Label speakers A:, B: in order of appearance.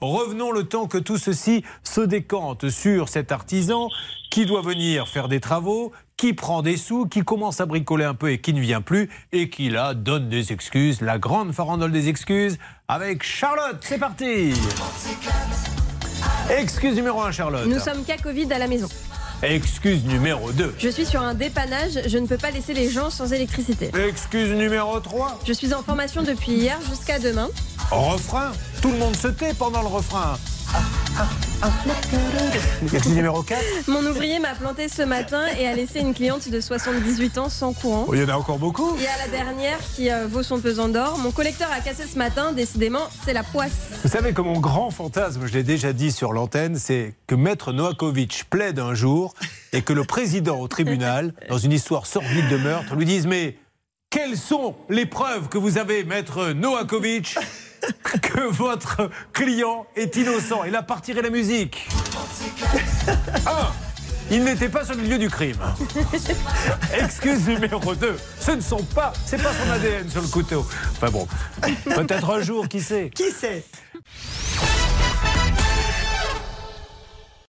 A: Revenons le temps que tout ceci se décante sur cet artisan qui doit venir faire des travaux, qui prend des sous, qui commence à bricoler un peu et qui ne vient plus, et qui là donne des excuses, la grande farandole des excuses, avec Charlotte. C'est parti Excuse numéro 1, Charlotte.
B: Nous sommes cas Covid à la maison.
A: Excuse numéro 2.
B: Je suis sur un dépannage, je ne peux pas laisser les gens sans électricité.
A: Excuse numéro 3.
B: Je suis en formation depuis hier jusqu'à demain.
A: Refrain. Tout le monde se tait pendant le refrain. Excuse numéro 4.
B: Mon ouvrier m'a planté ce matin et a laissé une cliente de 78 ans sans courant.
A: Oh, il y en a encore beaucoup.
B: Et à la dernière qui euh, vaut son pesant d'or, mon collecteur a cassé ce matin, décidément, c'est la poisse.
A: Vous savez que mon grand fantasme, je l'ai déjà dit sur l'antenne, c'est que Maître Noakovic plaide un jour et que le président au tribunal, dans une histoire sordide de meurtre, lui dise Mais quelles sont les preuves que vous avez, Maître Noakovic que votre client est innocent. Et là partirait la musique. Un, il n'était pas sur le lieu du crime. Excuse numéro 2. Ce ne sont pas, c'est pas son ADN sur le couteau. Enfin bon, peut-être un jour, qui sait
C: Qui sait?